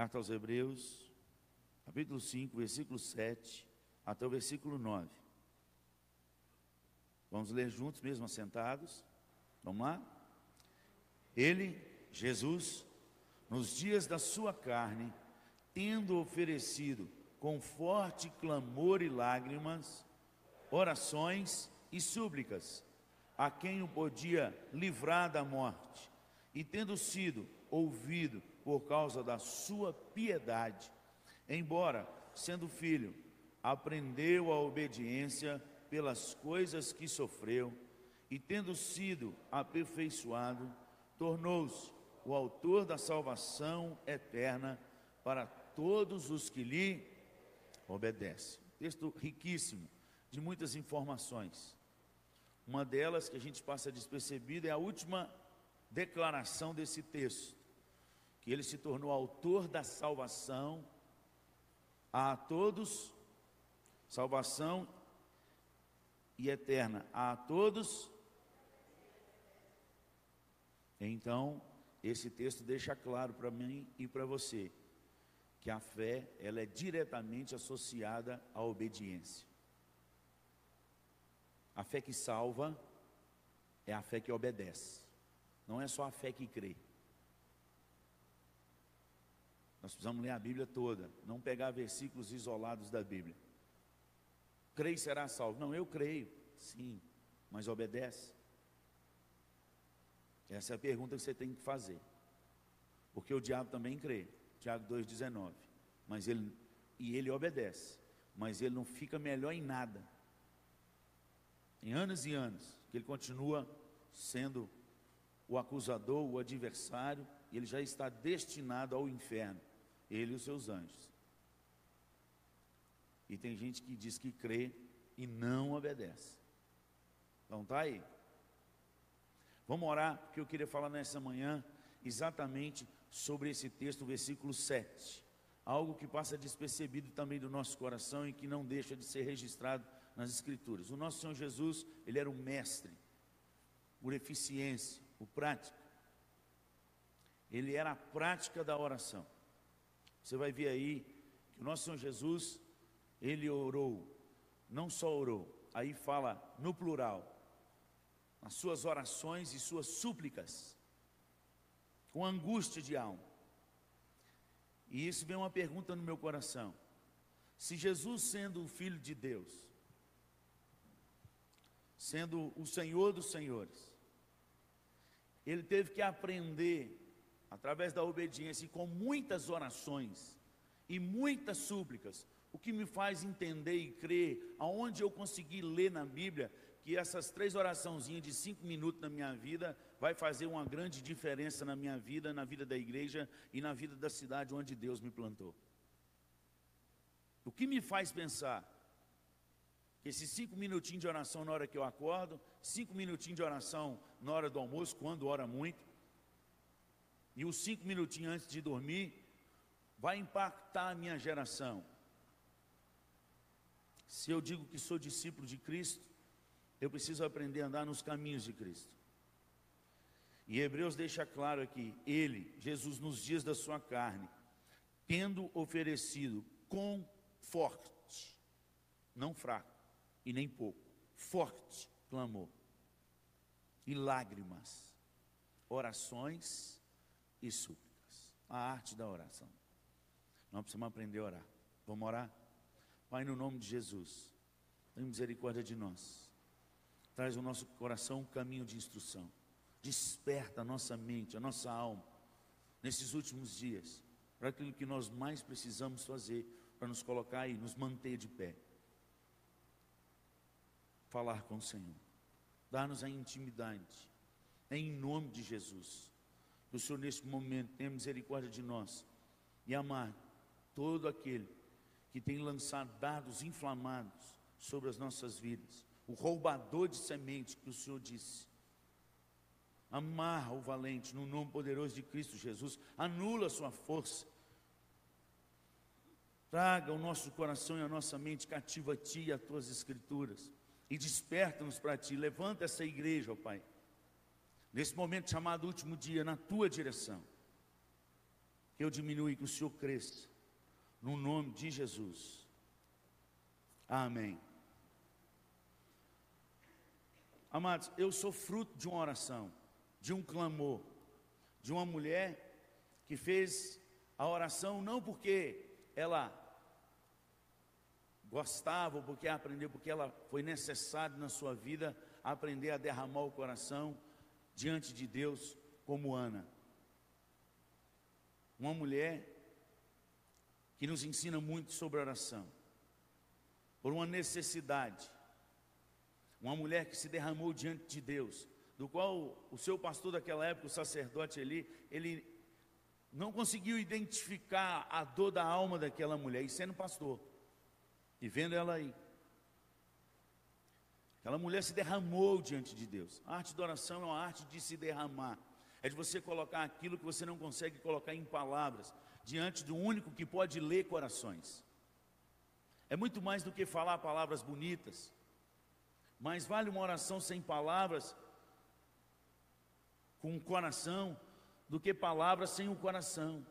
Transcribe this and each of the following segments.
Carta aos Hebreus, capítulo 5, versículo 7 até o versículo 9. Vamos ler juntos, mesmo assentados. Vamos lá? Ele, Jesus, nos dias da sua carne, tendo oferecido com forte clamor e lágrimas, orações e súplicas, a quem o podia livrar da morte, e tendo sido ouvido por causa da sua piedade, embora sendo filho, aprendeu a obediência pelas coisas que sofreu, e tendo sido aperfeiçoado, tornou-se o autor da salvação eterna para todos os que lhe obedecem. Texto riquíssimo, de muitas informações. Uma delas que a gente passa despercebida é a última declaração desse texto, que ele se tornou autor da salvação a todos, salvação e eterna a todos. Então, esse texto deixa claro para mim e para você que a fé ela é diretamente associada à obediência. A fé que salva é a fé que obedece. Não é só a fé que crê. Nós precisamos ler a Bíblia toda, não pegar versículos isolados da Bíblia. Creio será salvo. Não, eu creio, sim, mas obedece. Essa é a pergunta que você tem que fazer. Porque o diabo também crê. Tiago 2,19. Mas ele, e ele obedece. Mas ele não fica melhor em nada. Em anos e anos, que ele continua sendo o acusador, o adversário, e ele já está destinado ao inferno, ele e os seus anjos. E tem gente que diz que crê e não obedece. Então tá aí. Vamos orar, porque eu queria falar nessa manhã exatamente sobre esse texto, versículo 7. Algo que passa despercebido também do nosso coração e que não deixa de ser registrado nas Escrituras. O nosso Senhor Jesus, ele era o mestre, por eficiência, o prático. Ele era a prática da oração. Você vai ver aí que o nosso Senhor Jesus, ele orou, não só orou, aí fala no plural, nas suas orações e suas súplicas, com angústia de alma. E isso vem uma pergunta no meu coração. Se Jesus, sendo o Filho de Deus, sendo o Senhor dos Senhores, ele teve que aprender, através da obediência e com muitas orações e muitas súplicas, o que me faz entender e crer, aonde eu consegui ler na Bíblia, que essas três oraçãozinhas de cinco minutos na minha vida vai fazer uma grande diferença na minha vida, na vida da igreja e na vida da cidade onde Deus me plantou. O que me faz pensar que esses cinco minutinhos de oração na hora que eu acordo, cinco minutinhos de oração na hora do almoço, quando ora muito, e os cinco minutinhos antes de dormir, vai impactar a minha geração. Se eu digo que sou discípulo de Cristo, eu preciso aprender a andar nos caminhos de Cristo. E Hebreus deixa claro aqui, ele, Jesus, nos dias da sua carne, tendo oferecido com forte, não fraco e nem pouco, forte clamor e lágrimas, orações e súplicas. A arte da oração. Nós precisamos aprender a orar. Vamos orar? Pai, no nome de Jesus, tem misericórdia de nós. Traz ao nosso coração um caminho de instrução. Desperta a nossa mente, a nossa alma, nesses últimos dias, para aquilo que nós mais precisamos fazer, para nos colocar e nos manter de pé. Falar com o Senhor, dar-nos a intimidade, em nome de Jesus. Que o Senhor, neste momento, tenha misericórdia de nós e amar todo aquele que tem lançado dados inflamados sobre as nossas vidas o roubador de semente que o Senhor disse. Amarra o valente no nome poderoso de Cristo Jesus, anula a sua força. Traga o nosso coração e a nossa mente cativa a Ti e a Tuas Escrituras. E desperta-nos para Ti. Levanta essa igreja, ó Pai. Nesse momento chamado último dia, na Tua direção. que eu diminua e que o Senhor cresça. No nome de Jesus. Amém. Amados, eu sou fruto de uma oração, de um clamor, de uma mulher que fez a oração não porque ela gostava, ou porque aprendeu, porque ela foi necessário na sua vida aprender a derramar o coração diante de Deus, como Ana. Uma mulher que nos ensina muito sobre oração, por uma necessidade. Uma mulher que se derramou diante de Deus, do qual o seu pastor daquela época, o sacerdote ali, ele não conseguiu identificar a dor da alma daquela mulher, e sendo pastor, e vendo ela aí. Aquela mulher se derramou diante de Deus. A arte da oração é uma arte de se derramar. É de você colocar aquilo que você não consegue colocar em palavras, diante do único que pode ler corações. É muito mais do que falar palavras bonitas, mas vale uma oração sem palavras, com o coração, do que palavras sem o coração.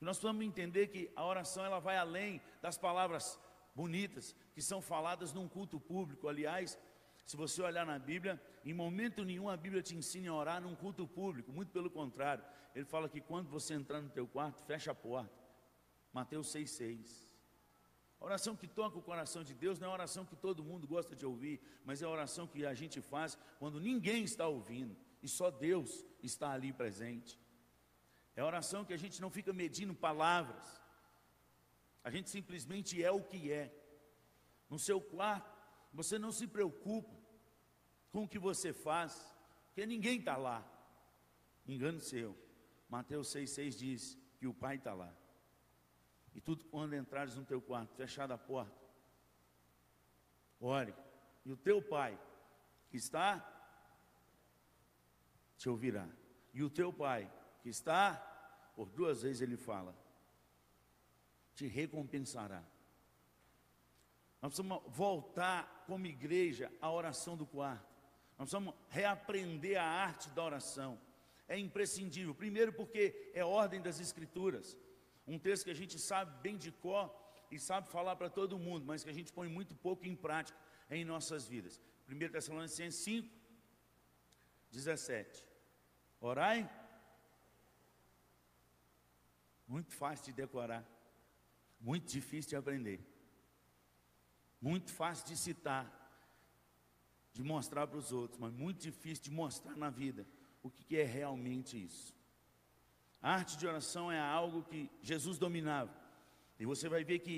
Nós precisamos entender que a oração ela vai além das palavras bonitas que são faladas num culto público. Aliás, se você olhar na Bíblia, em momento nenhum a Bíblia te ensina a orar num culto público, muito pelo contrário. Ele fala que quando você entrar no teu quarto, fecha a porta. Mateus 6,6. A oração que toca o coração de Deus não é a oração que todo mundo gosta de ouvir, mas é a oração que a gente faz quando ninguém está ouvindo e só Deus está ali presente. É a oração que a gente não fica medindo palavras, a gente simplesmente é o que é. No seu quarto, você não se preocupa com o que você faz, porque ninguém está lá. Engano seu. Mateus 6,6 diz que o Pai está lá. E tudo quando entrares no teu quarto, fechada a porta, ore. E o teu Pai, que está te ouvirá. E o teu pai, que está, por duas vezes ele fala, te recompensará. Nós precisamos voltar como igreja à oração do quarto. Nós precisamos reaprender a arte da oração. É imprescindível. Primeiro, porque é ordem das Escrituras. Um texto que a gente sabe bem de cor e sabe falar para todo mundo, mas que a gente põe muito pouco em prática em nossas vidas. 1 Tessalonicenses 5, 17. Orai. Muito fácil de decorar, muito difícil de aprender, muito fácil de citar, de mostrar para os outros, mas muito difícil de mostrar na vida o que é realmente isso. A arte de oração é algo que Jesus dominava, e você vai ver que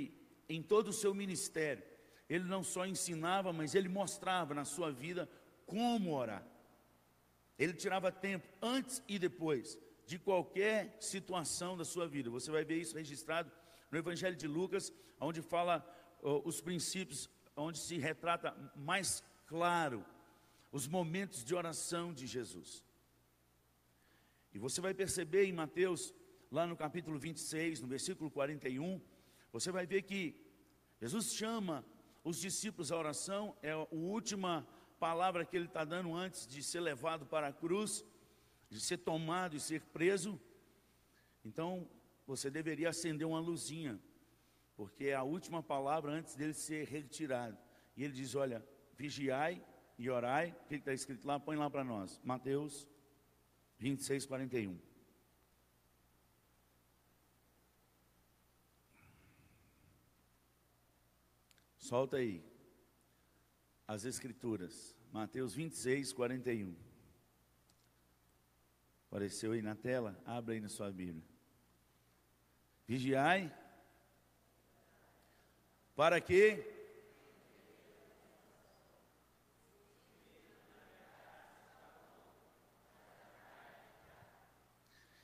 em todo o seu ministério, ele não só ensinava, mas ele mostrava na sua vida como orar. Ele tirava tempo antes e depois de qualquer situação da sua vida. Você vai ver isso registrado no Evangelho de Lucas, onde fala os princípios, onde se retrata mais claro os momentos de oração de Jesus. E você vai perceber em Mateus, lá no capítulo 26, no versículo 41, você vai ver que Jesus chama os discípulos à oração, é a última palavra que ele está dando antes de ser levado para a cruz, de ser tomado e ser preso. Então, você deveria acender uma luzinha, porque é a última palavra antes dele ser retirado. E ele diz: Olha, vigiai e orai. O que está escrito lá? Põe lá para nós. Mateus 26, 41. Solta aí as Escrituras. Mateus 26, 41. Apareceu aí na tela? Abra aí na sua Bíblia. Vigiai. Para que?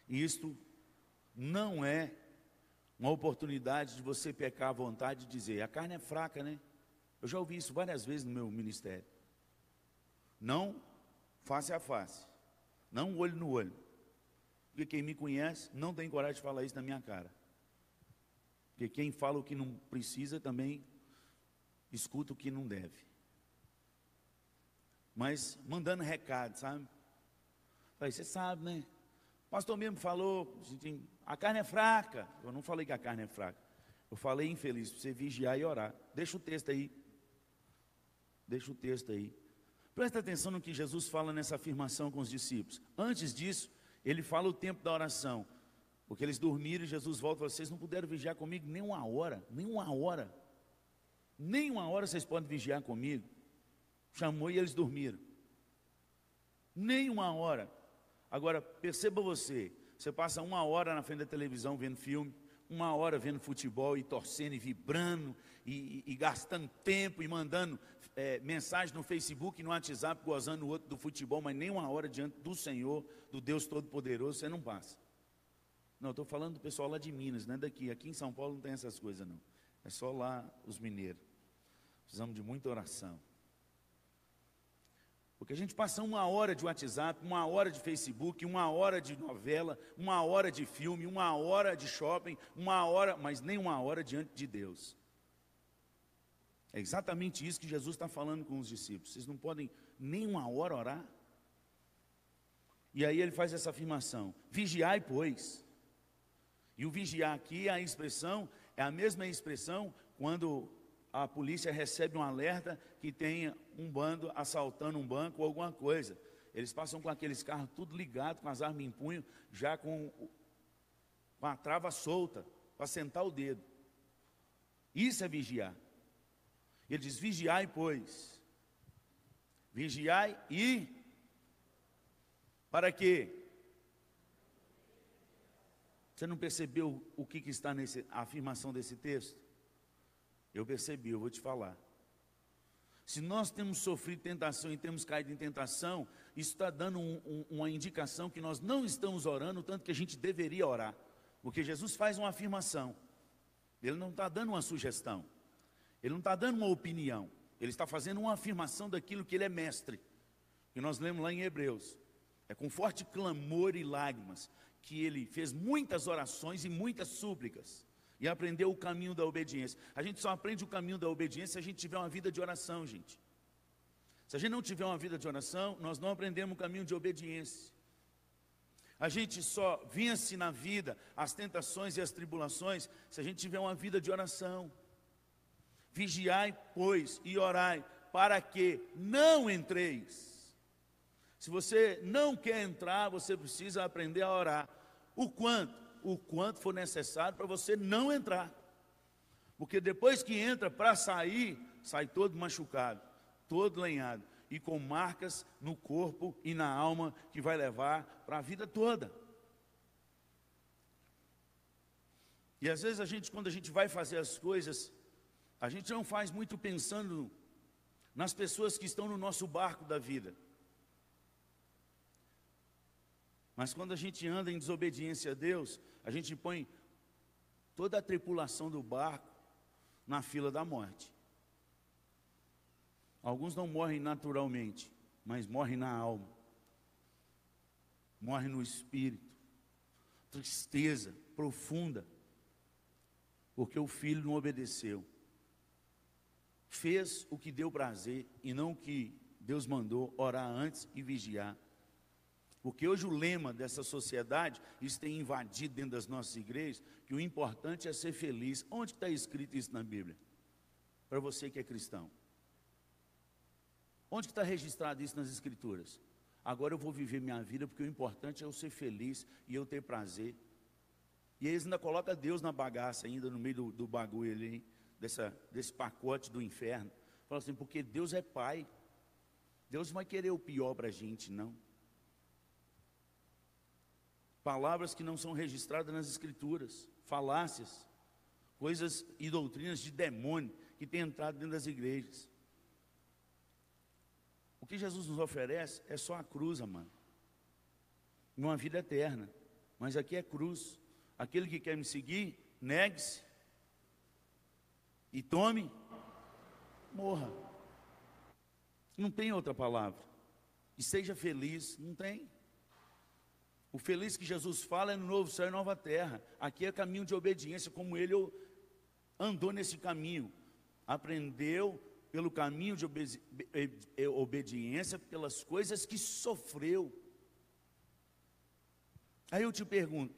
Isto não é uma oportunidade de você pecar à vontade e dizer: a carne é fraca, né? Eu já ouvi isso várias vezes no meu ministério. Não face a face, não olho no olho. Porque quem me conhece não tem coragem de falar isso na minha cara. Porque quem fala o que não precisa também escuta o que não deve. Mas mandando recado, sabe? Falei, você sabe, né? O pastor mesmo falou, a carne é fraca. Eu não falei que a carne é fraca. Eu falei infeliz, para você vigiar e orar. Deixa o texto aí. Deixa o texto aí. Presta atenção no que Jesus fala nessa afirmação com os discípulos. Antes disso, ele fala o tempo da oração. Porque eles dormiram e Jesus volta e fala: Vocês não puderam vigiar comigo nem uma hora, nem uma hora. Nem uma hora vocês podem vigiar comigo. Chamou e eles dormiram. Nem uma hora. Agora, perceba você: você passa uma hora na frente da televisão vendo filme, uma hora vendo futebol e torcendo e vibrando e, e, e gastando tempo e mandando é, mensagem no Facebook e no WhatsApp, gozando o outro do futebol, mas nem uma hora diante do Senhor, do Deus Todo-Poderoso, você não passa. Não, estou falando do pessoal lá de Minas, não é daqui. Aqui em São Paulo não tem essas coisas, não. É só lá os mineiros. Precisamos de muita oração. Porque a gente passa uma hora de WhatsApp, uma hora de Facebook, uma hora de novela, uma hora de filme, uma hora de shopping, uma hora, mas nem uma hora diante de Deus. É exatamente isso que Jesus está falando com os discípulos. Vocês não podem nem uma hora orar? E aí ele faz essa afirmação: vigiai, pois. E o vigiar aqui, a expressão, é a mesma expressão quando a polícia recebe um alerta que tem um bando assaltando um banco ou alguma coisa. Eles passam com aqueles carros tudo ligado, com as armas em punho, já com, com a trava solta, para sentar o dedo. Isso é vigiar. Ele diz: vigiai, pois. Vigiai e. Para quê? Você não percebeu o que, que está nessa afirmação desse texto? Eu percebi, eu vou te falar. Se nós temos sofrido tentação e temos caído em tentação, isso está dando um, um, uma indicação que nós não estamos orando tanto que a gente deveria orar. Porque Jesus faz uma afirmação, ele não está dando uma sugestão, ele não está dando uma opinião, ele está fazendo uma afirmação daquilo que ele é mestre. Que nós lemos lá em Hebreus. É com forte clamor e lágrimas que ele fez muitas orações e muitas súplicas e aprendeu o caminho da obediência. A gente só aprende o caminho da obediência se a gente tiver uma vida de oração, gente. Se a gente não tiver uma vida de oração, nós não aprendemos o caminho de obediência. A gente só vence na vida as tentações e as tribulações se a gente tiver uma vida de oração. Vigiai, pois, e orai, para que não entreis se você não quer entrar, você precisa aprender a orar. O quanto? O quanto for necessário para você não entrar. Porque depois que entra para sair, sai todo machucado, todo lenhado e com marcas no corpo e na alma que vai levar para a vida toda. E às vezes a gente, quando a gente vai fazer as coisas, a gente não faz muito pensando nas pessoas que estão no nosso barco da vida. Mas quando a gente anda em desobediência a Deus, a gente põe toda a tripulação do barco na fila da morte. Alguns não morrem naturalmente, mas morrem na alma, morrem no espírito. Tristeza profunda, porque o filho não obedeceu. Fez o que deu prazer e não o que Deus mandou orar antes e vigiar. Porque hoje o lema dessa sociedade, isso tem invadido dentro das nossas igrejas, que o importante é ser feliz. Onde está escrito isso na Bíblia? Para você que é cristão. Onde está registrado isso nas Escrituras? Agora eu vou viver minha vida porque o importante é eu ser feliz e eu ter prazer. E eles ainda colocam Deus na bagaça, ainda no meio do, do bagulho ali, dessa, desse pacote do inferno. Fala assim, porque Deus é Pai. Deus não vai querer o pior para a gente, não palavras que não são registradas nas Escrituras, falácias, coisas e doutrinas de demônio que têm entrado dentro das igrejas. O que Jesus nos oferece é só a cruz, amado, uma vida eterna, mas aqui é cruz. Aquele que quer me seguir, negue-se e tome, morra. Não tem outra palavra. E seja feliz, não tem. O feliz que Jesus fala é no novo céu e nova terra. Aqui é caminho de obediência, como ele andou nesse caminho. Aprendeu pelo caminho de obediência, pelas coisas que sofreu. Aí eu te pergunto: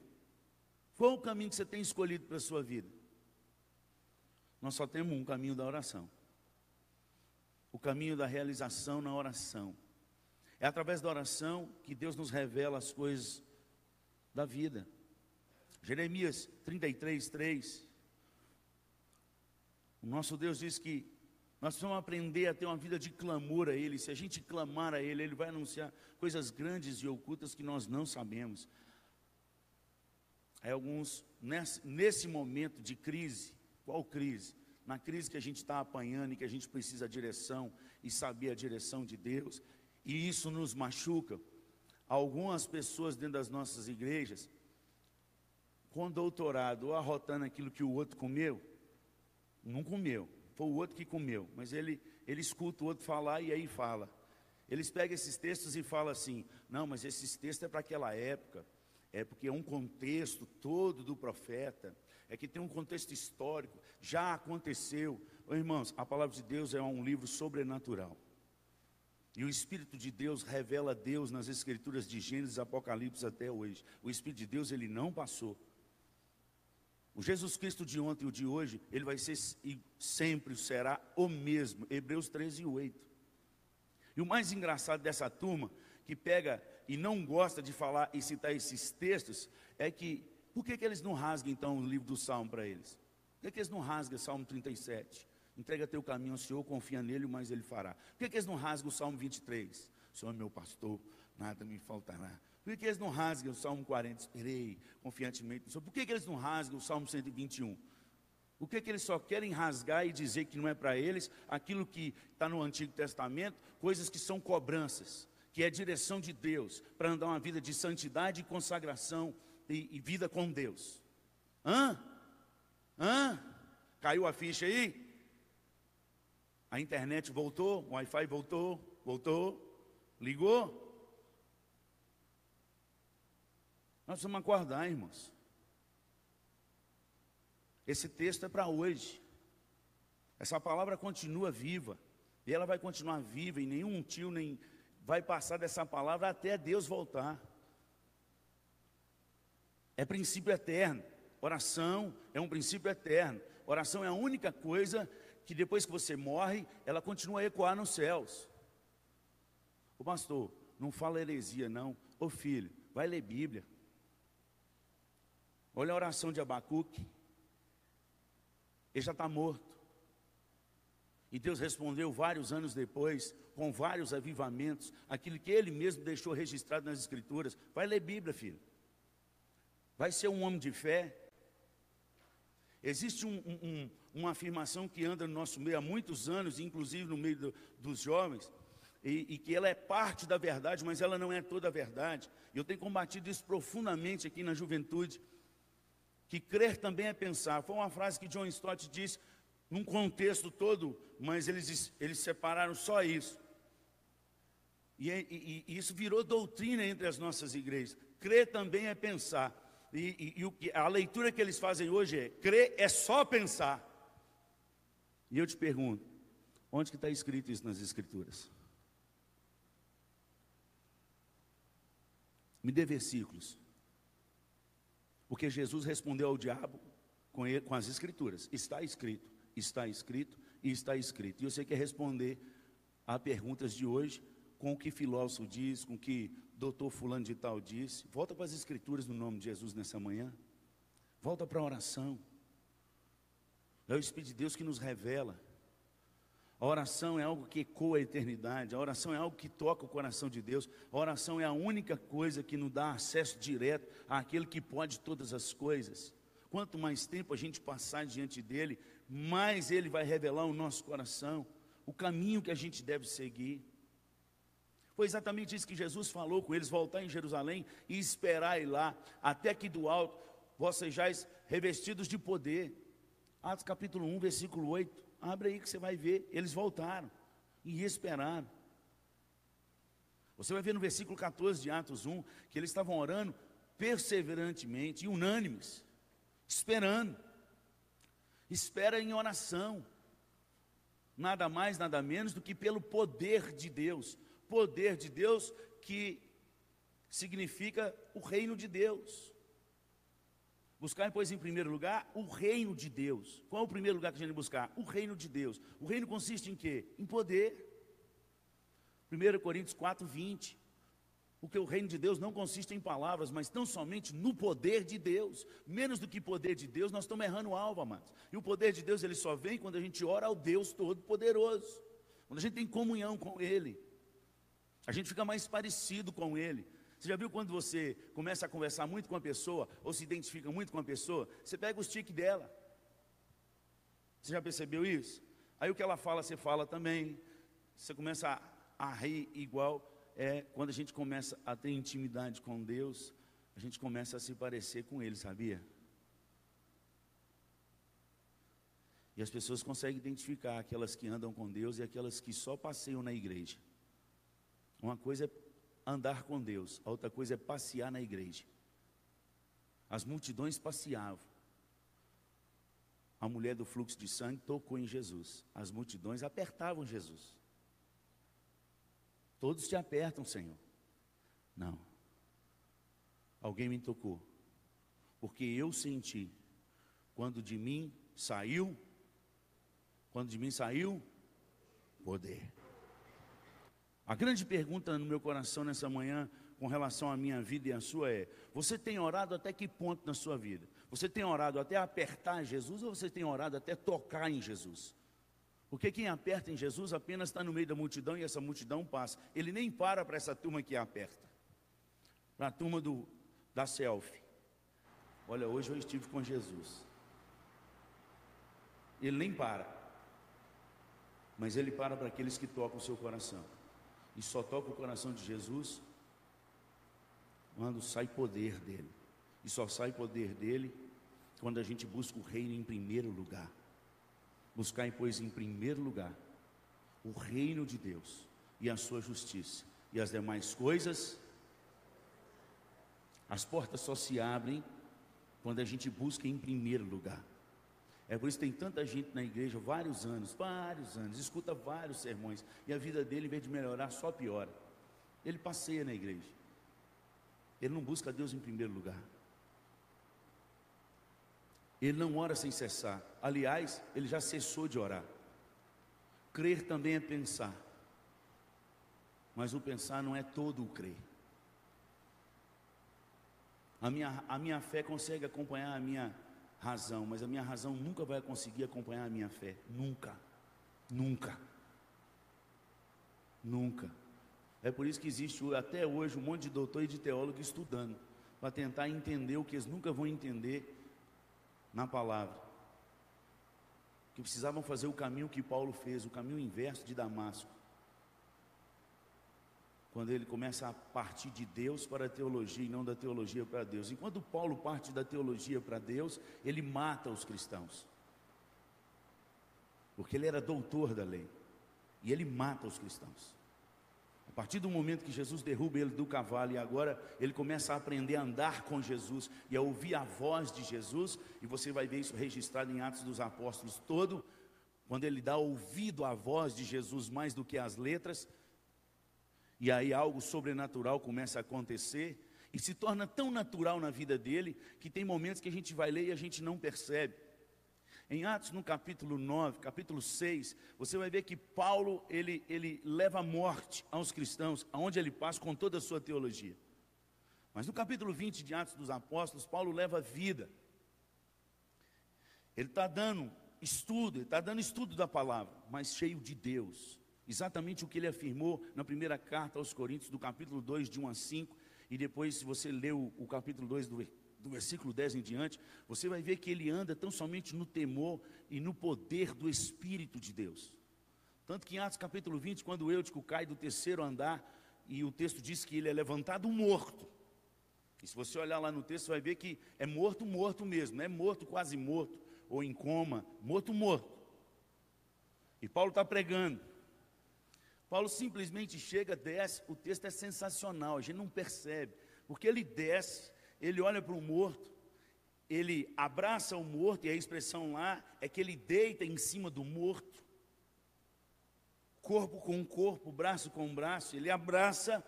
Qual o caminho que você tem escolhido para a sua vida? Nós só temos um caminho da oração. O caminho da realização na oração. É através da oração que Deus nos revela as coisas da vida. Jeremias 33, 3. O nosso Deus diz que nós precisamos aprender a ter uma vida de clamor a Ele. Se a gente clamar a Ele, Ele vai anunciar coisas grandes e ocultas que nós não sabemos. Aí alguns, nesse, nesse momento de crise, qual crise? Na crise que a gente está apanhando e que a gente precisa de direção e saber a direção de Deus, e isso nos machuca. Algumas pessoas dentro das nossas igrejas, com doutorado ou arrotando aquilo que o outro comeu, não comeu, foi o outro que comeu, mas ele, ele escuta o outro falar e aí fala. Eles pegam esses textos e falam assim: não, mas esses textos é para aquela época, é porque é um contexto todo do profeta, é que tem um contexto histórico, já aconteceu. Irmãos, a palavra de Deus é um livro sobrenatural. E o Espírito de Deus revela Deus nas Escrituras de Gênesis, Apocalipse até hoje. O Espírito de Deus, ele não passou. O Jesus Cristo de ontem e o de hoje, ele vai ser e sempre será o mesmo. Hebreus 13, 8. E o mais engraçado dessa turma, que pega e não gosta de falar e citar esses textos, é que, por que, que eles não rasgam então o livro do Salmo para eles? Por que, que eles não rasgam Salmo 37? Entrega teu caminho ao Senhor, confia nele, mas ele fará. Por que, que eles não rasgam o Salmo 23? O Senhor é meu pastor, nada me faltará. Por que, que eles não rasgam o Salmo 40? Esperei confiantemente no Senhor. Por que, que eles não rasgam o Salmo 121? O que, que eles só querem rasgar e dizer que não é para eles aquilo que está no Antigo Testamento, coisas que são cobranças que é direção de Deus para andar uma vida de santidade e consagração e, e vida com Deus. Hã? Hã? Caiu a ficha aí? A internet voltou, o Wi-Fi voltou, voltou, ligou. Nós precisamos acordar, irmãos. Esse texto é para hoje. Essa palavra continua viva. E ela vai continuar viva, e nenhum tio, nem vai passar dessa palavra até Deus voltar. É princípio eterno. Oração é um princípio eterno. Oração é a única coisa que depois que você morre, ela continua a ecoar nos céus. O pastor, não fala heresia não. Ô filho, vai ler Bíblia. Olha a oração de Abacuque. Ele já está morto. E Deus respondeu vários anos depois, com vários avivamentos, aquilo que ele mesmo deixou registrado nas Escrituras. Vai ler Bíblia, filho. Vai ser um homem de fé. Existe um, um, uma afirmação que anda no nosso meio há muitos anos, inclusive no meio do, dos jovens, e, e, que ela é parte da verdade, mas ela não é toda a verdade. Eu tenho combatido isso profundamente aqui na juventude. Que crer também é pensar. Foi uma frase que John Stott disse num contexto todo, mas eles, eles separaram só isso. E, e, e, isso virou doutrina entre as nossas igrejas. Crer também é pensar. E, e, e a leitura que eles fazem hoje é: crer é só pensar. E eu te pergunto: onde que está escrito isso nas Escrituras? Me dê versículos. Porque Jesus respondeu ao diabo com, ele, com as Escrituras: está escrito está escrito e está escrito. E você quer responder a perguntas de hoje com o que filósofo diz, com o que doutor fulano de tal disse. Volta para as escrituras no nome de Jesus nessa manhã. Volta para a oração. É o Espírito de Deus que nos revela. A oração é algo que ecoa a eternidade, a oração é algo que toca o coração de Deus, a oração é a única coisa que nos dá acesso direto àquele que pode todas as coisas. Quanto mais tempo a gente passar diante dele, mais Ele vai revelar o nosso coração, o caminho que a gente deve seguir. Foi exatamente isso que Jesus falou com eles: voltar em Jerusalém e esperar lá, até que do alto vós sejais revestidos de poder. Atos capítulo 1, versículo 8. Abre aí que você vai ver. Eles voltaram e esperaram. Você vai ver no versículo 14 de Atos 1 que eles estavam orando perseverantemente e unânimes, esperando espera em oração. Nada mais, nada menos do que pelo poder de Deus. Poder de Deus que significa o reino de Deus. Buscar, pois, em primeiro lugar, o reino de Deus. Qual é o primeiro lugar que a gente buscar? O reino de Deus. O reino consiste em quê? Em poder. 1 Coríntios 4, 20. Porque o reino de Deus não consiste em palavras, mas tão somente no poder de Deus. Menos do que poder de Deus, nós estamos errando alvo, amados. E o poder de Deus, ele só vem quando a gente ora ao Deus Todo-Poderoso. Quando a gente tem comunhão com Ele. A gente fica mais parecido com Ele. Você já viu quando você começa a conversar muito com a pessoa, ou se identifica muito com a pessoa, você pega o stick dela. Você já percebeu isso? Aí o que ela fala, você fala também. Você começa a, a rir igual. É quando a gente começa a ter intimidade com Deus, a gente começa a se parecer com Ele, sabia? E as pessoas conseguem identificar aquelas que andam com Deus e aquelas que só passeiam na igreja. Uma coisa é andar com Deus, a outra coisa é passear na igreja. As multidões passeavam. A mulher do fluxo de sangue tocou em Jesus. As multidões apertavam Jesus. Todos te apertam, Senhor. Não. Alguém me tocou. Porque eu senti quando de mim saiu, quando de mim saiu poder. A grande pergunta no meu coração nessa manhã, com relação à minha vida e à sua, é: você tem orado até que ponto na sua vida? Você tem orado até apertar Jesus ou você tem orado até tocar em Jesus? Porque quem aperta em Jesus apenas está no meio da multidão e essa multidão passa. Ele nem para para essa turma que aperta. Para a turma do, da selfie. Olha, hoje eu estive com Jesus. Ele nem para. Mas ele para para aqueles que tocam o seu coração e só toca o coração de Jesus quando sai poder dele. E só sai poder dele quando a gente busca o reino em primeiro lugar. Buscar, pois, em primeiro lugar o reino de Deus e a sua justiça, e as demais coisas, as portas só se abrem quando a gente busca em primeiro lugar. É por isso que tem tanta gente na igreja, vários anos, vários anos, escuta vários sermões, e a vida dele, em vez de melhorar, só piora. Ele passeia na igreja. Ele não busca Deus em primeiro lugar. Ele não ora sem cessar. Aliás, ele já cessou de orar. Crer também é pensar. Mas o pensar não é todo o crer. A minha, a minha fé consegue acompanhar a minha razão, mas a minha razão nunca vai conseguir acompanhar a minha fé. Nunca. Nunca. Nunca. É por isso que existe até hoje um monte de doutor e de teólogo estudando, para tentar entender o que eles nunca vão entender na palavra. Que precisavam fazer o caminho que Paulo fez, o caminho inverso de Damasco quando ele começa a partir de Deus para a teologia e não da teologia para Deus. Enquanto Paulo parte da teologia para Deus, ele mata os cristãos. Porque ele era doutor da lei. E ele mata os cristãos. A partir do momento que Jesus derruba ele do cavalo e agora ele começa a aprender a andar com Jesus e a ouvir a voz de Jesus, e você vai ver isso registrado em Atos dos Apóstolos todo, quando ele dá ouvido à voz de Jesus mais do que às letras, e aí algo sobrenatural começa a acontecer e se torna tão natural na vida dele que tem momentos que a gente vai ler e a gente não percebe. Em Atos, no capítulo 9, capítulo 6, você vai ver que Paulo, ele, ele leva a morte aos cristãos, aonde ele passa com toda a sua teologia. Mas no capítulo 20 de Atos dos Apóstolos, Paulo leva vida. Ele está dando estudo, ele está dando estudo da palavra, mas cheio de Deus. Exatamente o que ele afirmou na primeira carta aos Coríntios, do capítulo 2, de 1 a 5, e depois, se você ler o, capítulo 2 do, do versículo 10 em diante, você vai ver que ele anda tão somente no temor e no poder do Espírito de Deus. Tanto que em Atos capítulo 20, quando o Eutico cai do terceiro andar, e o texto diz que ele é levantado morto. E se você olhar lá no texto, vai ver que é morto, morto mesmo, não é morto, quase morto, ou em coma, morto, morto. E Paulo está pregando. Paulo simplesmente chega, desce, o texto é sensacional, a gente não percebe, porque ele desce, ele olha para o morto, ele abraça o morto, e a expressão lá é que ele deita em cima do morto, corpo com corpo, braço com braço, ele abraça,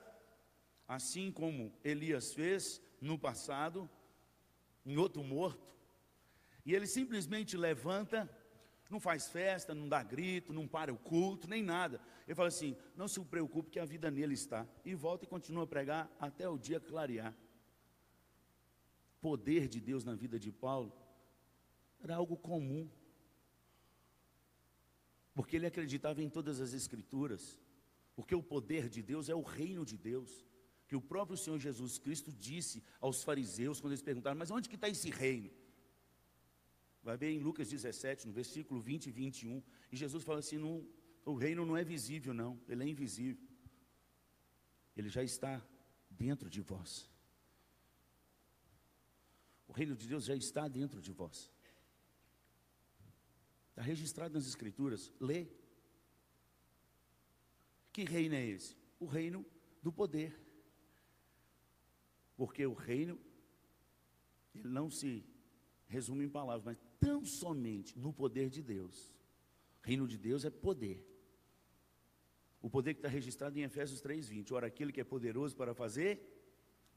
assim como Elias fez no passado, em outro morto, e ele simplesmente levanta, não faz festa, não dá grito, não para o culto, nem nada. Ele fala assim: não se preocupe que a vida nele está. E volta e continua a pregar até o dia clarear. Poder de Deus na vida de Paulo era algo comum. Porque ele acreditava em todas as escrituras. Porque o poder de Deus é o reino de Deus. Que o próprio Senhor Jesus Cristo disse aos fariseus quando eles perguntaram: Mas onde que está esse reino? Vai ver em Lucas 17, no versículo 20 e 21. E Jesus fala assim: não, o reino não é visível, não, ele é invisível. Ele já está dentro de vós. O reino de Deus já está dentro de vós. Está registrado nas Escrituras. Lê. Que reino é esse? O reino do poder. Porque o reino, ele não se resume em palavras, mas tão somente no poder de Deus. Reino de Deus é poder. O poder que está registrado em Efésios 3,20. Ora, aquele que é poderoso para fazer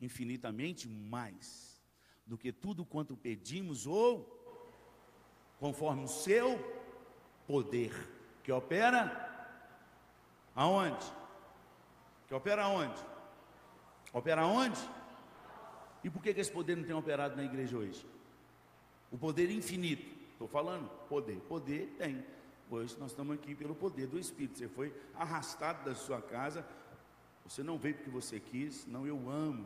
infinitamente mais do que tudo quanto pedimos ou conforme o seu poder, que opera aonde? Que opera aonde? Opera aonde? E por que, que esse poder não tem operado na igreja hoje? O poder infinito. Estou falando, poder. Poder tem. Hoje nós estamos aqui pelo poder do Espírito. Você foi arrastado da sua casa. Você não veio porque você quis, não, eu amo.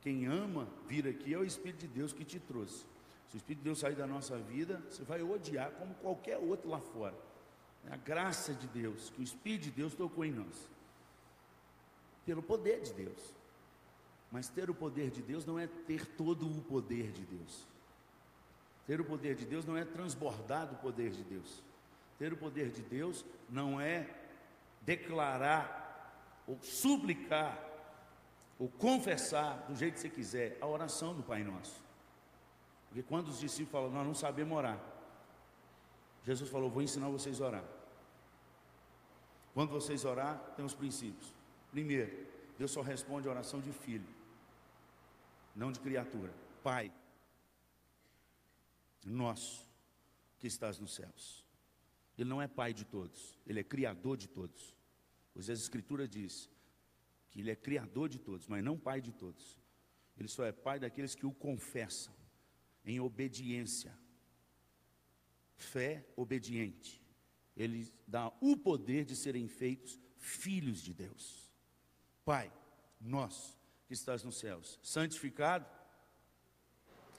Quem ama vir aqui é o Espírito de Deus que te trouxe. Se o Espírito de Deus sair da nossa vida, você vai odiar como qualquer outro lá fora. É a graça de Deus, que o Espírito de Deus tocou em nós. Pelo poder de Deus. Mas ter o poder de Deus não é ter todo o poder de Deus. Ter o poder de Deus não é transbordar do poder de Deus. Ter o poder de Deus não é declarar ou suplicar ou confessar do jeito que você quiser a oração do Pai Nosso. Porque quando os discípulos falam, nós não sabemos orar, Jesus falou: Vou ensinar vocês a orar. Quando vocês orar, tem os princípios. Primeiro, Deus só responde a oração de filho, não de criatura. Pai, nosso que estás nos céus. Ele não é pai de todos, ele é criador de todos. Pois a Escritura diz que ele é criador de todos, mas não pai de todos. Ele só é pai daqueles que o confessam em obediência. Fé obediente. Ele dá o poder de serem feitos filhos de Deus. Pai, nós que estás nos céus, santificado,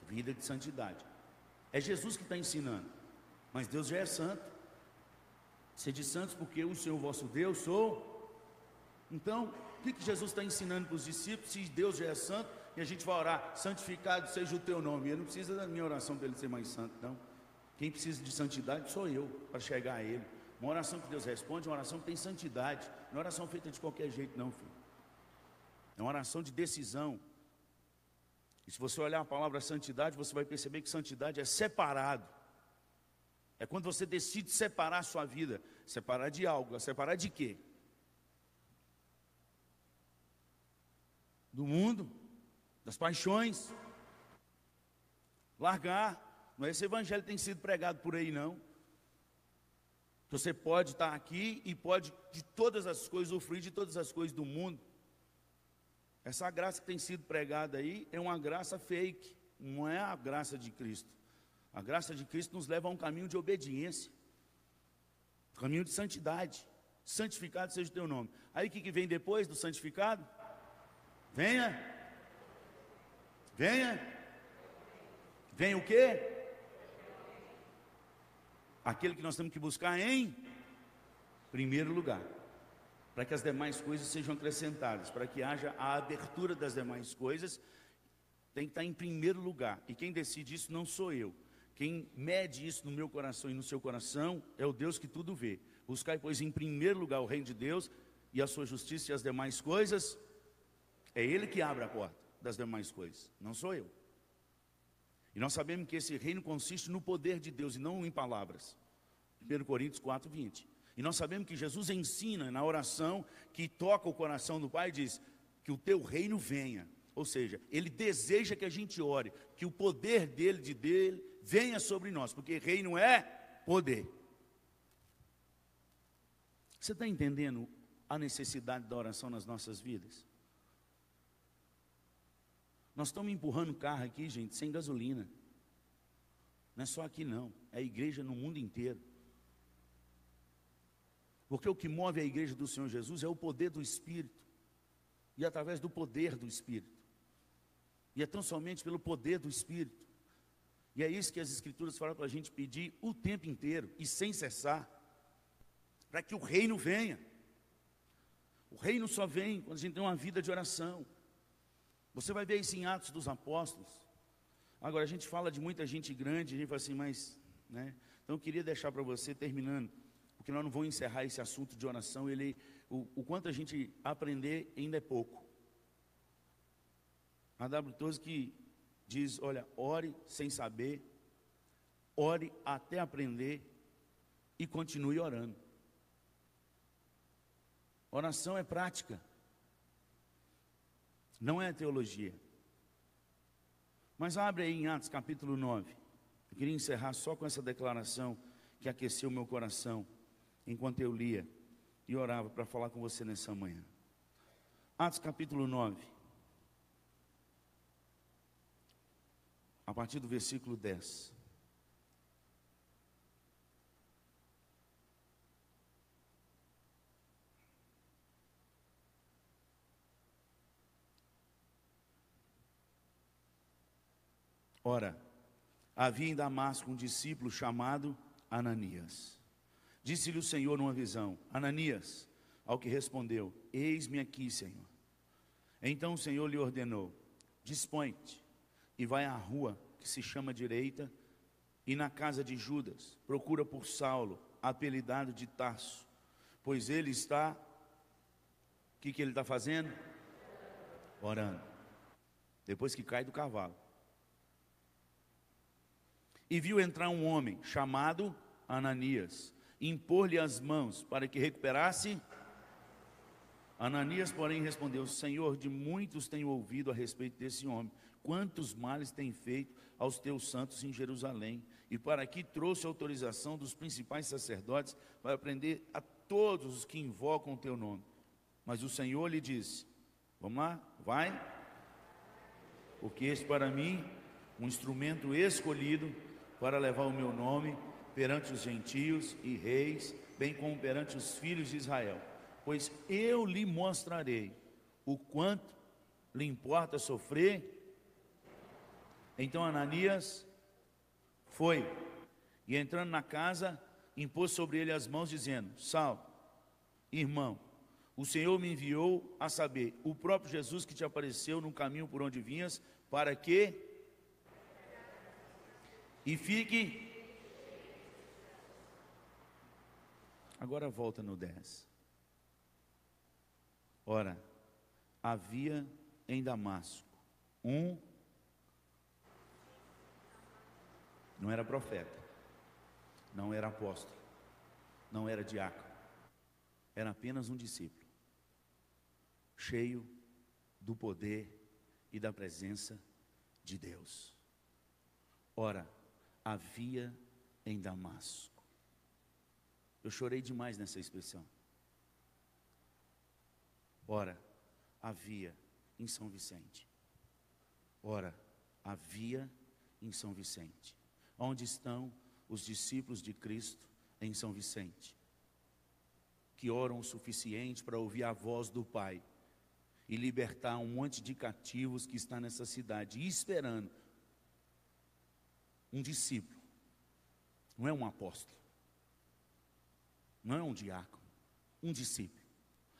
vida de santidade. É Jesus que está ensinando, mas Deus já é santo. Sede santos porque o Senhor vosso Deus sou. Então, o que, que Jesus está ensinando para os discípulos? Se Deus já é santo, e a gente vai orar, santificado seja o teu nome. Ele não precisa da minha oração para ele ser mais santo, não. Quem precisa de santidade sou eu, para chegar a ele. Uma oração que Deus responde é uma oração que tem santidade, não é oração feita de qualquer jeito, não, filho. É uma oração de decisão. E se você olhar a palavra santidade, você vai perceber que santidade é separado. É quando você decide separar a sua vida. Separar de algo. Separar de quê? Do mundo das paixões. Largar. Não é esse evangelho que tem sido pregado por aí, não. Você pode estar aqui e pode de todas as coisas, usufruir de todas as coisas do mundo. Essa graça que tem sido pregada aí é uma graça fake, não é a graça de Cristo. A graça de Cristo nos leva a um caminho de obediência, um caminho de santidade. Santificado seja o teu nome. Aí o que, que vem depois do santificado? Venha Venha. Venha o quê? Aquele que nós temos que buscar em primeiro lugar. Para que as demais coisas sejam acrescentadas, para que haja a abertura das demais coisas, tem que estar em primeiro lugar. E quem decide isso não sou eu. Quem mede isso no meu coração e no seu coração é o Deus que tudo vê. Buscai, pois, em primeiro lugar o reino de Deus e a sua justiça e as demais coisas, é Ele que abre a porta das demais coisas, não sou eu. E nós sabemos que esse reino consiste no poder de Deus e não em palavras. 1 Coríntios 4, 20. E nós sabemos que Jesus ensina na oração que toca o coração do Pai diz: Que o teu reino venha. Ou seja, ele deseja que a gente ore, que o poder dele, de dele, venha sobre nós, porque reino é poder. Você está entendendo a necessidade da oração nas nossas vidas? Nós estamos empurrando carro aqui, gente, sem gasolina. Não é só aqui não, é a igreja no mundo inteiro. Porque o que move a igreja do Senhor Jesus é o poder do Espírito. E através do poder do Espírito. E é tão somente pelo poder do Espírito. E é isso que as Escrituras falam para a gente pedir o tempo inteiro e sem cessar. Para que o reino venha. O reino só vem quando a gente tem uma vida de oração. Você vai ver isso em Atos dos Apóstolos. Agora, a gente fala de muita gente grande, a gente fala assim, mas, né? Então, eu queria deixar para você, terminando, porque nós não vamos encerrar esse assunto de oração, ele, o, o quanto a gente aprender ainda é pouco. A W. Toze que diz, olha, ore sem saber, ore até aprender e continue orando. Oração é prática, não é teologia. Mas abre aí em Atos capítulo 9. Eu queria encerrar só com essa declaração que aqueceu meu coração enquanto eu lia e orava para falar com você nessa manhã. Atos capítulo 9. A partir do versículo 10. Ora, havia em Damasco um discípulo chamado Ananias. Disse-lhe o Senhor numa visão: Ananias, ao que respondeu: Eis-me aqui, Senhor. Então o Senhor lhe ordenou: Dispõe-te e vai à rua que se chama direita e na casa de Judas, procura por Saulo, apelidado de Tarso, pois ele está. O que, que ele está fazendo? Orando. Depois que cai do cavalo e viu entrar um homem chamado Ananias, impor-lhe as mãos para que recuperasse. Ananias, porém, respondeu: Senhor, de muitos tenho ouvido a respeito desse homem, quantos males tem feito aos teus santos em Jerusalém, e para aqui trouxe autorização dos principais sacerdotes para prender a todos os que invocam o teu nome. Mas o Senhor lhe disse: Vamos lá, vai, porque este para mim um instrumento escolhido para levar o meu nome perante os gentios e reis, bem como perante os filhos de Israel. Pois eu lhe mostrarei o quanto lhe importa sofrer. Então Ananias foi e entrando na casa, impôs sobre ele as mãos, dizendo: Sal, irmão, o Senhor me enviou a saber, o próprio Jesus que te apareceu no caminho por onde vinhas, para que e fique. Agora volta no 10. Ora, havia em Damasco um. Não era profeta, não era apóstolo, não era diácono, era apenas um discípulo, cheio do poder e da presença de Deus. Ora, havia em Damasco. Eu chorei demais nessa expressão. Ora, havia em São Vicente. Ora, havia em São Vicente. Onde estão os discípulos de Cristo em São Vicente? Que oram o suficiente para ouvir a voz do Pai e libertar um monte de cativos que está nessa cidade, esperando um discípulo, não é um apóstolo, não é um diácono, um discípulo,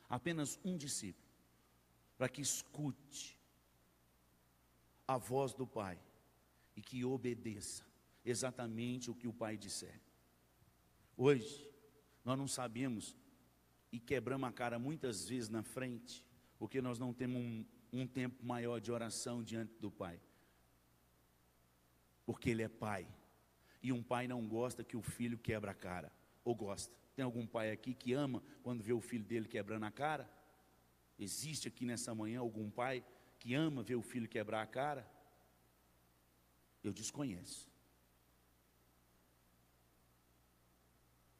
apenas um discípulo, para que escute a voz do Pai e que obedeça exatamente o que o Pai disser. Hoje, nós não sabemos e quebramos a cara muitas vezes na frente, porque nós não temos um, um tempo maior de oração diante do Pai porque ele é pai. E um pai não gosta que o filho quebra a cara. Ou gosta? Tem algum pai aqui que ama quando vê o filho dele quebrando a cara? Existe aqui nessa manhã algum pai que ama ver o filho quebrar a cara, eu desconheço.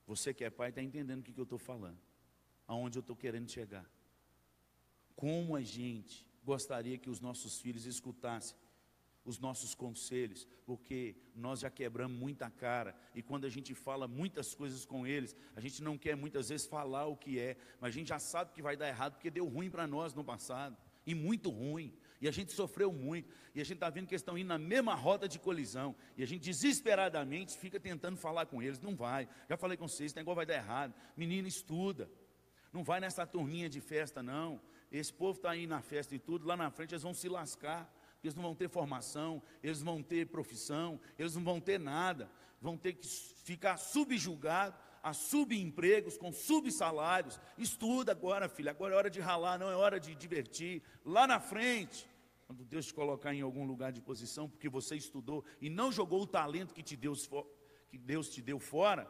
Você que é pai está entendendo o que, que eu estou falando, aonde eu estou querendo chegar. Como a gente gostaria que os nossos filhos escutassem os nossos conselhos, porque nós já quebramos muita cara, e quando a gente fala muitas coisas com eles, a gente não quer muitas vezes falar o que é, mas a gente já sabe que vai dar errado, porque deu ruim para nós no passado, e muito ruim, e a gente sofreu muito, e a gente está vendo que eles estão indo na mesma roda de colisão, e a gente desesperadamente fica tentando falar com eles, não vai, já falei com vocês, esse negócio vai dar errado, menino estuda, não vai nessa turminha de festa não, esse povo está aí na festa e tudo, lá na frente eles vão se lascar, eles não vão ter formação, eles vão ter profissão, eles não vão ter nada, vão ter que ficar subjugados a subempregos, com subsalários. Estuda agora, filho, agora é hora de ralar, não é hora de divertir. Lá na frente, quando Deus te colocar em algum lugar de posição, porque você estudou e não jogou o talento que, te Deus, que Deus te deu fora,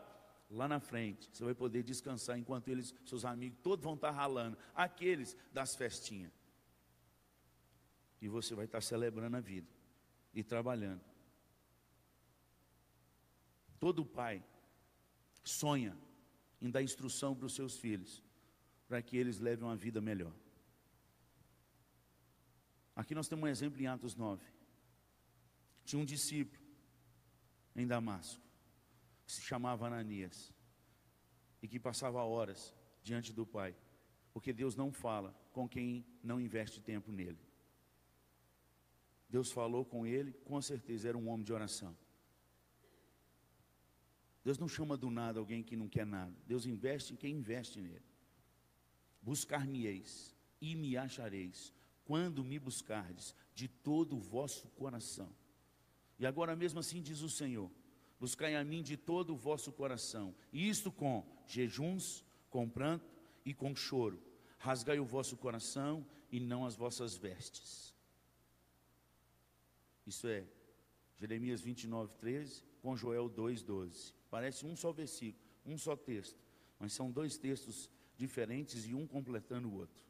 lá na frente, você vai poder descansar enquanto eles, seus amigos, todos vão estar ralando, aqueles das festinhas. E você vai estar celebrando a vida e trabalhando. Todo pai sonha em dar instrução para os seus filhos, para que eles levem uma vida melhor. Aqui nós temos um exemplo em Atos 9. Tinha um discípulo em Damasco, que se chamava Ananias, e que passava horas diante do Pai, porque Deus não fala com quem não investe tempo nele. Deus falou com ele, com certeza era um homem de oração. Deus não chama do nada alguém que não quer nada. Deus investe em quem investe nele. Buscar-me-eis e me achareis, quando me buscardes de todo o vosso coração. E agora mesmo assim diz o Senhor: Buscai a mim de todo o vosso coração, e isto com jejuns, com pranto e com choro. Rasgai o vosso coração e não as vossas vestes. Isso é Jeremias 29, 13 com Joel 2, 12. Parece um só versículo, um só texto, mas são dois textos diferentes e um completando o outro.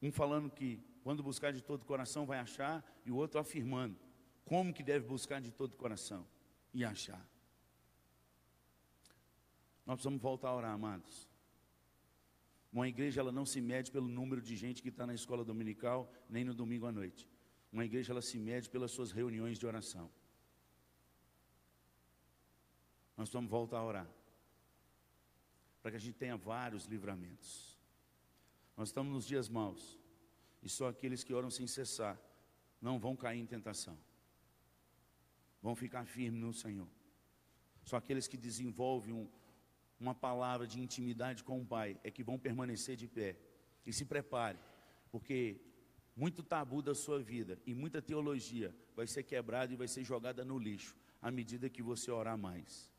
Um falando que quando buscar de todo coração vai achar, e o outro afirmando como que deve buscar de todo coração e achar. Nós precisamos voltar a orar, amados. Uma igreja ela não se mede pelo número de gente que está na escola dominical, nem no domingo à noite. Uma igreja ela se mede pelas suas reuniões de oração. Nós vamos voltar a orar. Para que a gente tenha vários livramentos. Nós estamos nos dias maus. E só aqueles que oram sem cessar não vão cair em tentação. Vão ficar firmes no Senhor. Só aqueles que desenvolvem um, uma palavra de intimidade com o Pai é que vão permanecer de pé. E se prepare, porque muito tabu da sua vida e muita teologia vai ser quebrada e vai ser jogada no lixo à medida que você orar mais.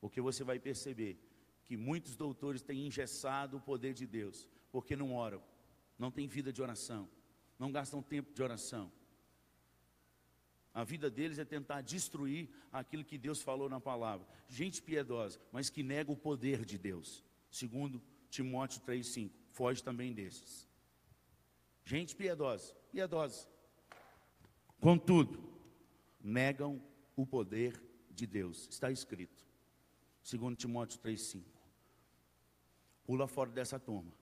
Porque você vai perceber que muitos doutores têm engessado o poder de Deus, porque não oram, não têm vida de oração, não gastam tempo de oração. A vida deles é tentar destruir aquilo que Deus falou na palavra. Gente piedosa, mas que nega o poder de Deus. Segundo Timóteo 3,5. Foge também desses. Gente piedosa, piedosa. Contudo, negam o poder de Deus. Está escrito. Segundo Timóteo 3,5. Pula fora dessa turma.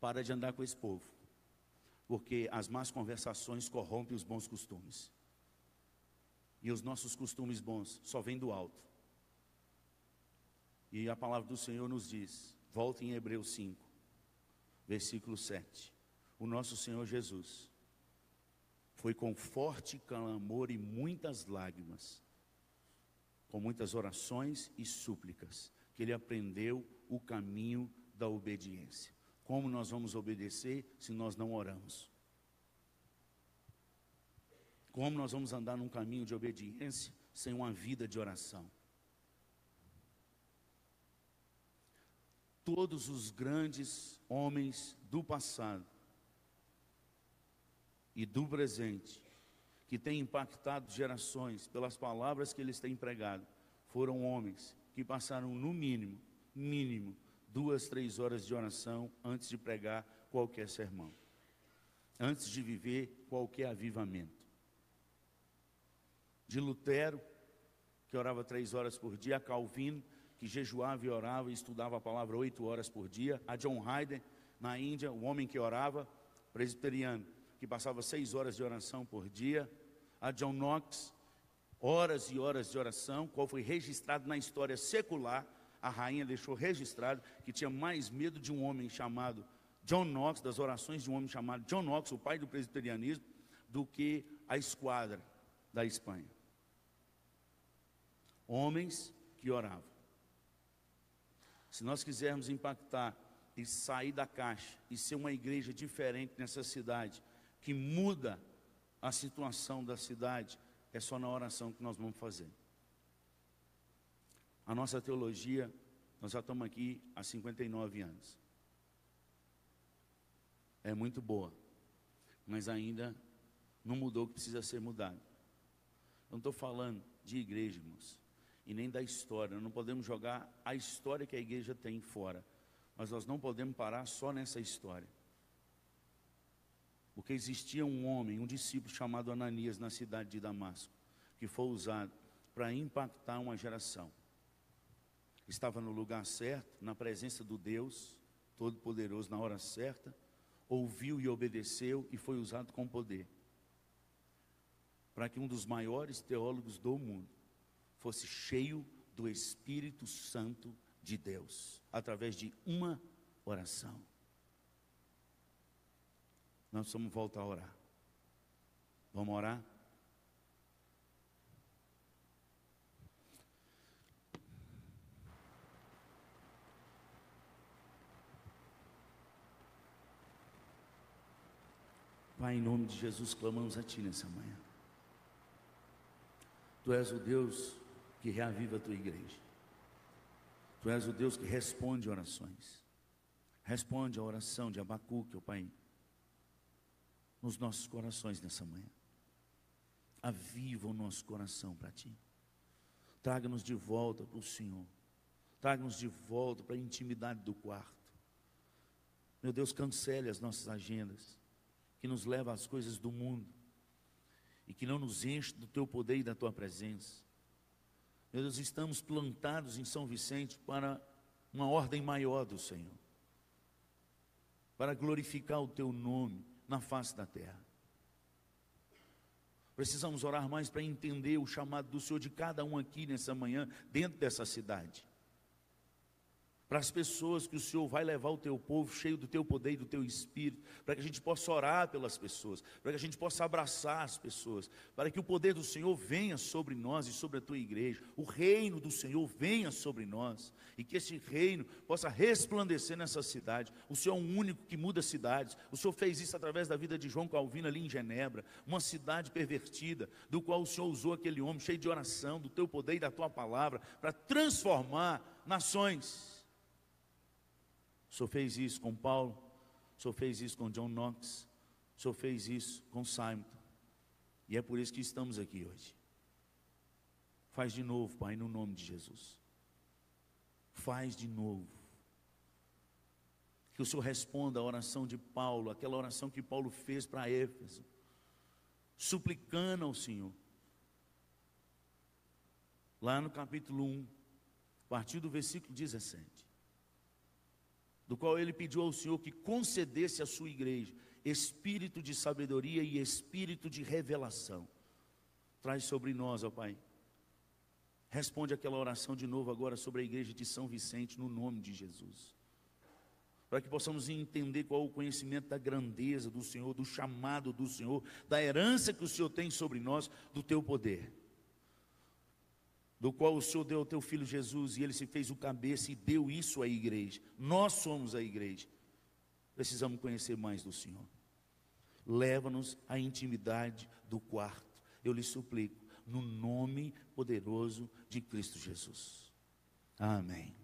Para de andar com esse povo. Porque as más conversações corrompem os bons costumes. E os nossos costumes bons só vêm do alto. E a palavra do Senhor nos diz, volta em Hebreus 5, versículo 7 o nosso Senhor Jesus foi com forte clamor e muitas lágrimas, com muitas orações e súplicas, que ele aprendeu o caminho da obediência. Como nós vamos obedecer se nós não oramos? Como nós vamos andar num caminho de obediência sem uma vida de oração? Todos os grandes homens do passado e do presente, que tem impactado gerações pelas palavras que eles têm pregado, foram homens que passaram no mínimo, mínimo, duas, três horas de oração antes de pregar qualquer sermão, antes de viver qualquer avivamento. De Lutero, que orava três horas por dia, a Calvino, que jejuava e orava e estudava a palavra oito horas por dia, a John Hayden, na Índia, o homem que orava, presbiteriano, que passava seis horas de oração por dia, a John Knox, horas e horas de oração, qual foi registrado na história secular, a rainha deixou registrado que tinha mais medo de um homem chamado John Knox, das orações de um homem chamado John Knox, o pai do presbiterianismo, do que a esquadra da Espanha. Homens que oravam. Se nós quisermos impactar e sair da caixa e ser uma igreja diferente nessa cidade, que muda a situação da cidade, é só na oração que nós vamos fazer. A nossa teologia, nós já estamos aqui há 59 anos. É muito boa, mas ainda não mudou o que precisa ser mudado. Eu não estou falando de igreja, irmãos e nem da história. Não podemos jogar a história que a igreja tem fora. Mas nós não podemos parar só nessa história. Porque existia um homem, um discípulo chamado Ananias na cidade de Damasco, que foi usado para impactar uma geração. Estava no lugar certo, na presença do Deus Todo-Poderoso, na hora certa, ouviu e obedeceu e foi usado com poder. Para que um dos maiores teólogos do mundo fosse cheio do Espírito Santo de Deus, através de uma oração. Nós vamos voltar a orar. Vamos orar? Pai, em nome de Jesus, clamamos a Ti nessa manhã. Tu és o Deus que reaviva a tua igreja. Tu és o Deus que responde orações. Responde a oração de Abacuque, ó Pai, nos nossos corações nessa manhã. Aviva o nosso coração para Ti. Traga-nos de volta para o Senhor. Traga-nos de volta para a intimidade do quarto. Meu Deus, cancele as nossas agendas, que nos leva às coisas do mundo e que não nos enche do Teu poder e da Tua presença. Meu Deus, estamos plantados em São Vicente para uma ordem maior do Senhor, para glorificar o Teu nome na face da terra. Precisamos orar mais para entender o chamado do Senhor de cada um aqui nessa manhã, dentro dessa cidade para as pessoas que o Senhor vai levar o teu povo cheio do teu poder e do teu espírito, para que a gente possa orar pelas pessoas, para que a gente possa abraçar as pessoas, para que o poder do Senhor venha sobre nós e sobre a tua igreja, o reino do Senhor venha sobre nós, e que esse reino possa resplandecer nessa cidade. O Senhor é o único que muda cidades, o Senhor fez isso através da vida de João Calvino ali em Genebra, uma cidade pervertida, do qual o Senhor usou aquele homem cheio de oração, do teu poder e da tua palavra, para transformar nações. O Senhor fez isso com Paulo, o Senhor fez isso com John Knox, o Senhor fez isso com Simon. E é por isso que estamos aqui hoje. Faz de novo, Pai, no nome de Jesus. Faz de novo. Que o Senhor responda a oração de Paulo, aquela oração que Paulo fez para Éfeso, suplicando ao Senhor. Lá no capítulo 1, a partir do versículo 17 do qual ele pediu ao Senhor que concedesse à sua igreja espírito de sabedoria e espírito de revelação. Traz sobre nós, ó Pai. Responde aquela oração de novo agora sobre a igreja de São Vicente, no nome de Jesus. Para que possamos entender qual o conhecimento da grandeza do Senhor, do chamado do Senhor, da herança que o Senhor tem sobre nós, do teu poder do qual o Senhor deu ao teu filho Jesus e ele se fez o cabeça e deu isso à igreja. Nós somos a igreja. Precisamos conhecer mais do Senhor. Leva-nos à intimidade do quarto. Eu lhe suplico, no nome poderoso de Cristo Jesus. Amém.